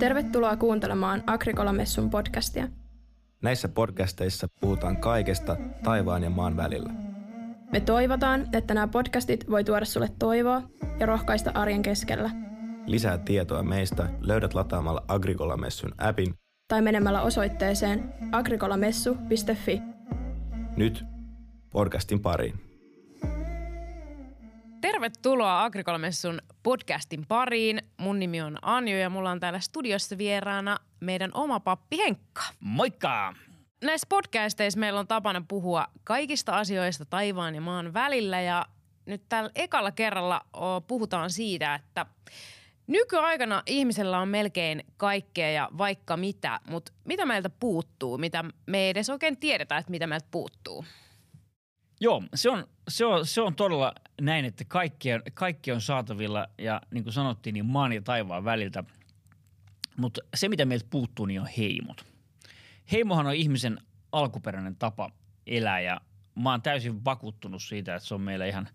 Tervetuloa kuuntelemaan Agrikola-messun podcastia. Näissä podcasteissa puhutaan kaikesta taivaan ja maan välillä. Me toivotaan, että nämä podcastit voi tuoda sulle toivoa ja rohkaista arjen keskellä. Lisää tietoa meistä löydät lataamalla Agrikola-messun appin tai menemällä osoitteeseen agrikolamessu.fi. Nyt podcastin pariin. Tervetuloa Agrikolamessun podcastin pariin. Mun nimi on Anjo ja mulla on täällä studiossa vieraana meidän oma pappi Henkka. Moikka! Näissä podcasteissa meillä on tapana puhua kaikista asioista taivaan ja maan välillä ja nyt tällä ekalla kerralla puhutaan siitä, että nykyaikana ihmisellä on melkein kaikkea ja vaikka mitä, mutta mitä meiltä puuttuu, mitä me ei edes oikein tiedetä, että mitä meiltä puuttuu. Joo, se on, se on, se on todella näin, että kaikki on, kaikki on saatavilla ja niin kuin sanottiin, niin maan ja taivaan väliltä. Mutta se, mitä meiltä puuttuu, niin on heimot. Heimohan on ihmisen alkuperäinen tapa elää ja mä oon täysin vakuuttunut siitä, että se on meillä ihan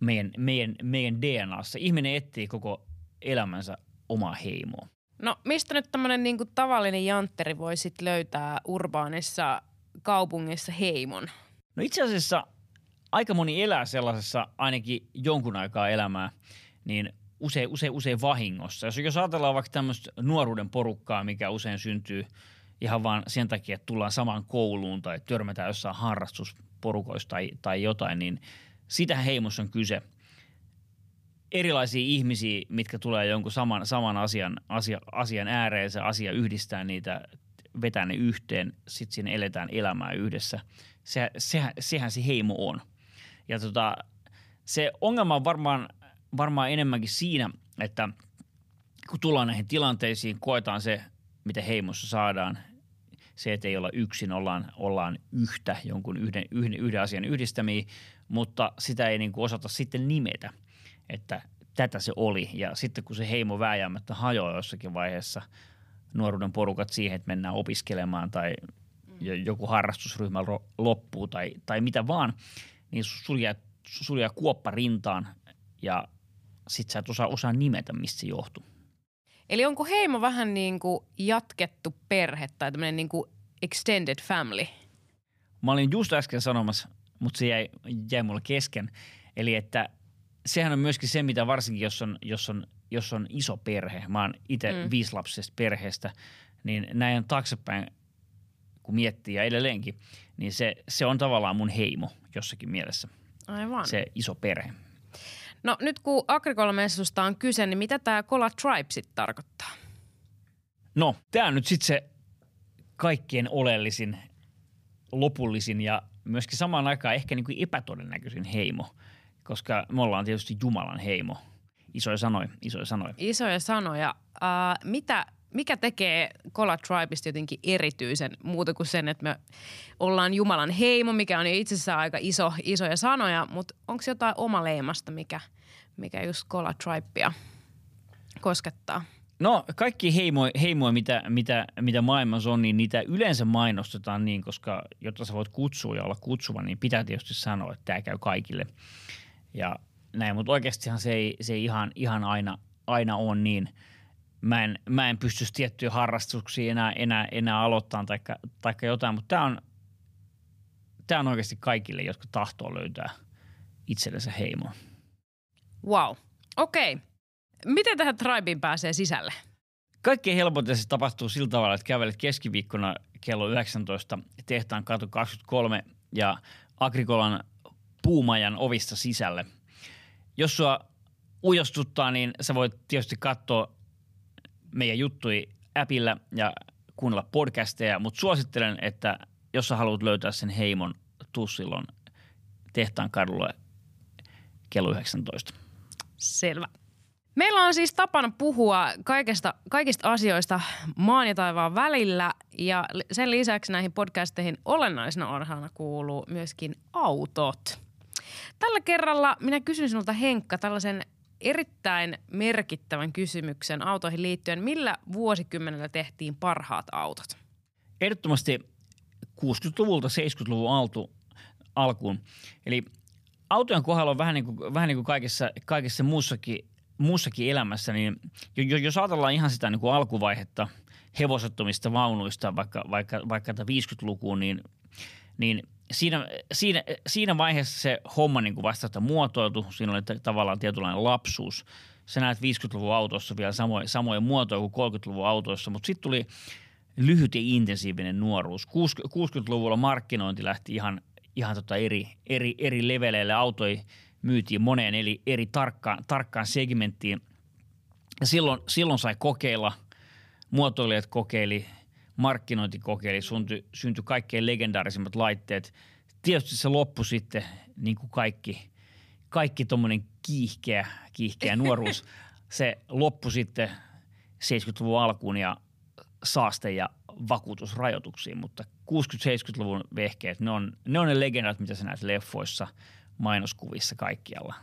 meidän, meidän, meidän DNAssa. Ihminen etsii koko elämänsä omaa heimoa. No mistä nyt tämmöinen niinku tavallinen jantteri voi sit löytää urbaanissa kaupungissa heimon? No itse asiassa aika moni elää sellaisessa ainakin jonkun aikaa elämää, niin usein, usein, usein vahingossa. Jos, jos ajatellaan vaikka tämmöistä nuoruuden porukkaa, mikä usein syntyy ihan vaan sen takia, että tullaan samaan kouluun tai törmätään jossain harrastusporukoissa tai, tai jotain, niin sitä heimossa on kyse. Erilaisia ihmisiä, mitkä tulee jonkun saman, saman asian, asia, asian ääreen, se asia yhdistää niitä, vetää ne yhteen, sitten siinä eletään elämää yhdessä – se, sehän, sehän se heimo on. Ja tota, se ongelma on varmaan, varmaan enemmänkin siinä, että kun tullaan näihin tilanteisiin, koetaan se, mitä heimossa saadaan, se, että ei olla yksin, ollaan, ollaan yhtä jonkun yhden, yhden, yhden asian yhdistämiä, mutta sitä ei niin kuin osata sitten nimetä, että tätä se oli. Ja sitten kun se heimo vääjäämättä hajoaa jossakin vaiheessa nuoruuden porukat siihen, että mennään opiskelemaan tai joku harrastusryhmä loppuu tai, tai mitä vaan, niin sulje sulje kuoppa rintaan ja sit sä et osaa, osaa nimetä, mistä se johtuu. Eli onko heimo vähän niin kuin jatkettu perhe tai tämmöinen niin kuin extended family? Mä olin just äsken sanomassa, mutta se jäi, jäi mulle kesken. Eli että sehän on myöskin se, mitä varsinkin jos on, jos on, jos on iso perhe, mä oon itse mm. viislapsesta perheestä, niin näin taaksepäin kun miettii ja edelleenkin, niin se, se on tavallaan mun heimo jossakin mielessä. Aivan. Se iso perhe. No nyt kun Agricola-messusta on kyse, niin mitä tämä Cola Tribe sitten tarkoittaa? No, tämä on nyt sitten se kaikkien oleellisin, lopullisin ja myöskin samaan aikaan ehkä niin kuin epätodennäköisin heimo, koska me ollaan tietysti Jumalan heimo. Isoja sanoja, isoja sanoja. Isoja sanoja. Uh, mitä mikä tekee Kola Tribeista jotenkin erityisen muuta kuin sen, että me ollaan Jumalan heimo, mikä on jo itsessään aika iso, isoja sanoja, mutta onko jotain oma leimasta, mikä, mikä just Kola Tribea koskettaa? No kaikki heimoja, heimo, mitä, mitä, mitä maailmassa on, niin niitä yleensä mainostetaan niin, koska jotta sä voit kutsua ja olla kutsuva, niin pitää tietysti sanoa, että tämä käy kaikille. Ja näin, mutta oikeastihan se ei, se ei ihan, ihan aina, aina ole niin – mä en, mä en pystyisi tiettyjä harrastuksia enää, enää, enää aloittamaan tai taikka jotain, mutta tämä on, tämä on oikeasti kaikille, jotka tahtoo löytää itsellensä heimo. Wow. Okei. Okay. Miten tähän tribeen pääsee sisälle? Kaikkein helpoiten se tapahtuu sillä tavalla, että kävelet keskiviikkona kello 19 tehtaan katu 23 ja Agrikolan puumajan ovista sisälle. Jos sua ujostuttaa, niin sä voit tietysti katsoa meidän juttui appilla ja kuunnella podcasteja, mutta suosittelen, että jos sä haluat löytää sen heimon, tuu silloin tehtaan kadulle kello 19. Selvä. Meillä on siis tapana puhua kaikesta, kaikista asioista maan ja taivaan välillä ja sen lisäksi näihin podcasteihin olennaisena osana kuuluu myöskin autot. Tällä kerralla minä kysyn sinulta Henkka tällaisen erittäin merkittävän kysymyksen autoihin liittyen. Millä vuosikymmenellä tehtiin parhaat autot? Ehdottomasti 60-luvulta 70-luvun altu, alkuun. Eli autojen kohdalla on vähän niin kuin, vähän niin kuin kaikessa, kaikessa muussakin muussakin elämässä, niin jos ajatellaan ihan sitä niin kuin alkuvaihetta hevosettomista vaunuista vaikka, vaikka, vaikka 50-lukuun, niin, niin siinä, siinä, siinä vaiheessa se homma niin kuin vasta muotoiltu, siinä oli tavallaan tietynlainen lapsuus. Sä näet 50-luvun autossa vielä samoja, samoja muotoja kuin 30-luvun autoissa, mutta sitten tuli lyhyt ja intensiivinen nuoruus. 60-luvulla markkinointi lähti ihan, ihan tota eri, eri, eri leveleille. Autoja myytiin moneen eri, eri tarkkaan, tarkkaan segmenttiin. Ja silloin, silloin sai kokeilla, muotoilijat kokeili, markkinointi kokeili, syntyi, syntyi kaikkein legendaarisimmat laitteet. Tietysti se loppui sitten niin kuin kaikki, kaikki tuommoinen kiihkeä, kiihkeä nuoruus. Se loppui sitten 70-luvun alkuun ja saaste- ja vakuutusrajoituksiin, mutta 60-70-luvun vehkeet, ne on, ne on ne legendat, mitä sä näet leffoissa, mainoskuvissa kaikkialla.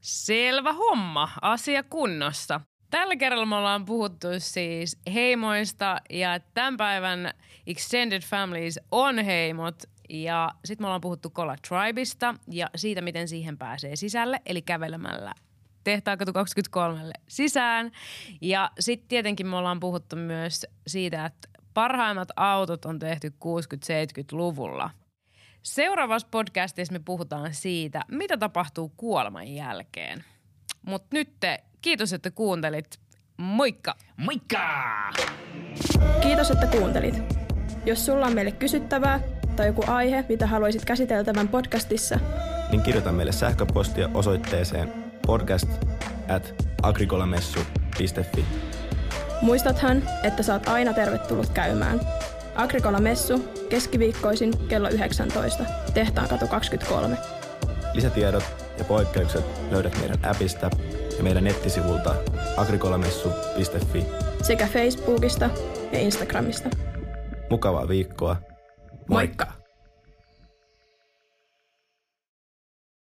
Selvä homma, asia kunnossa. Tällä kerralla me ollaan puhuttu siis heimoista ja tämän päivän Extended Families on heimot ja sitten me ollaan puhuttu Kola Tribeista ja siitä, miten siihen pääsee sisälle, eli kävelemällä Tehtaakatu 23 sisään. Ja sitten tietenkin me ollaan puhuttu myös siitä, että parhaimmat autot on tehty 60-70-luvulla. Seuraavassa podcastissa me puhutaan siitä, mitä tapahtuu kuoleman jälkeen. Mutta nyt te, kiitos, että kuuntelit. Moikka! Moikka! Kiitos, että kuuntelit. Jos sulla on meille kysyttävää tai joku aihe, mitä haluaisit käsiteltävän podcastissa, niin kirjoita meille sähköpostia osoitteeseen podcast at agrikolamessu.fi. Muistathan, että saat aina tervetullut käymään. Agrikola Messu keskiviikkoisin kello 19, tehtaan katu 23. Lisätiedot ja poikkeukset löydät meidän appista ja meidän nettisivulta agrikolamessu.fi sekä Facebookista ja Instagramista. Mukavaa viikkoa. Moikka! Moikka.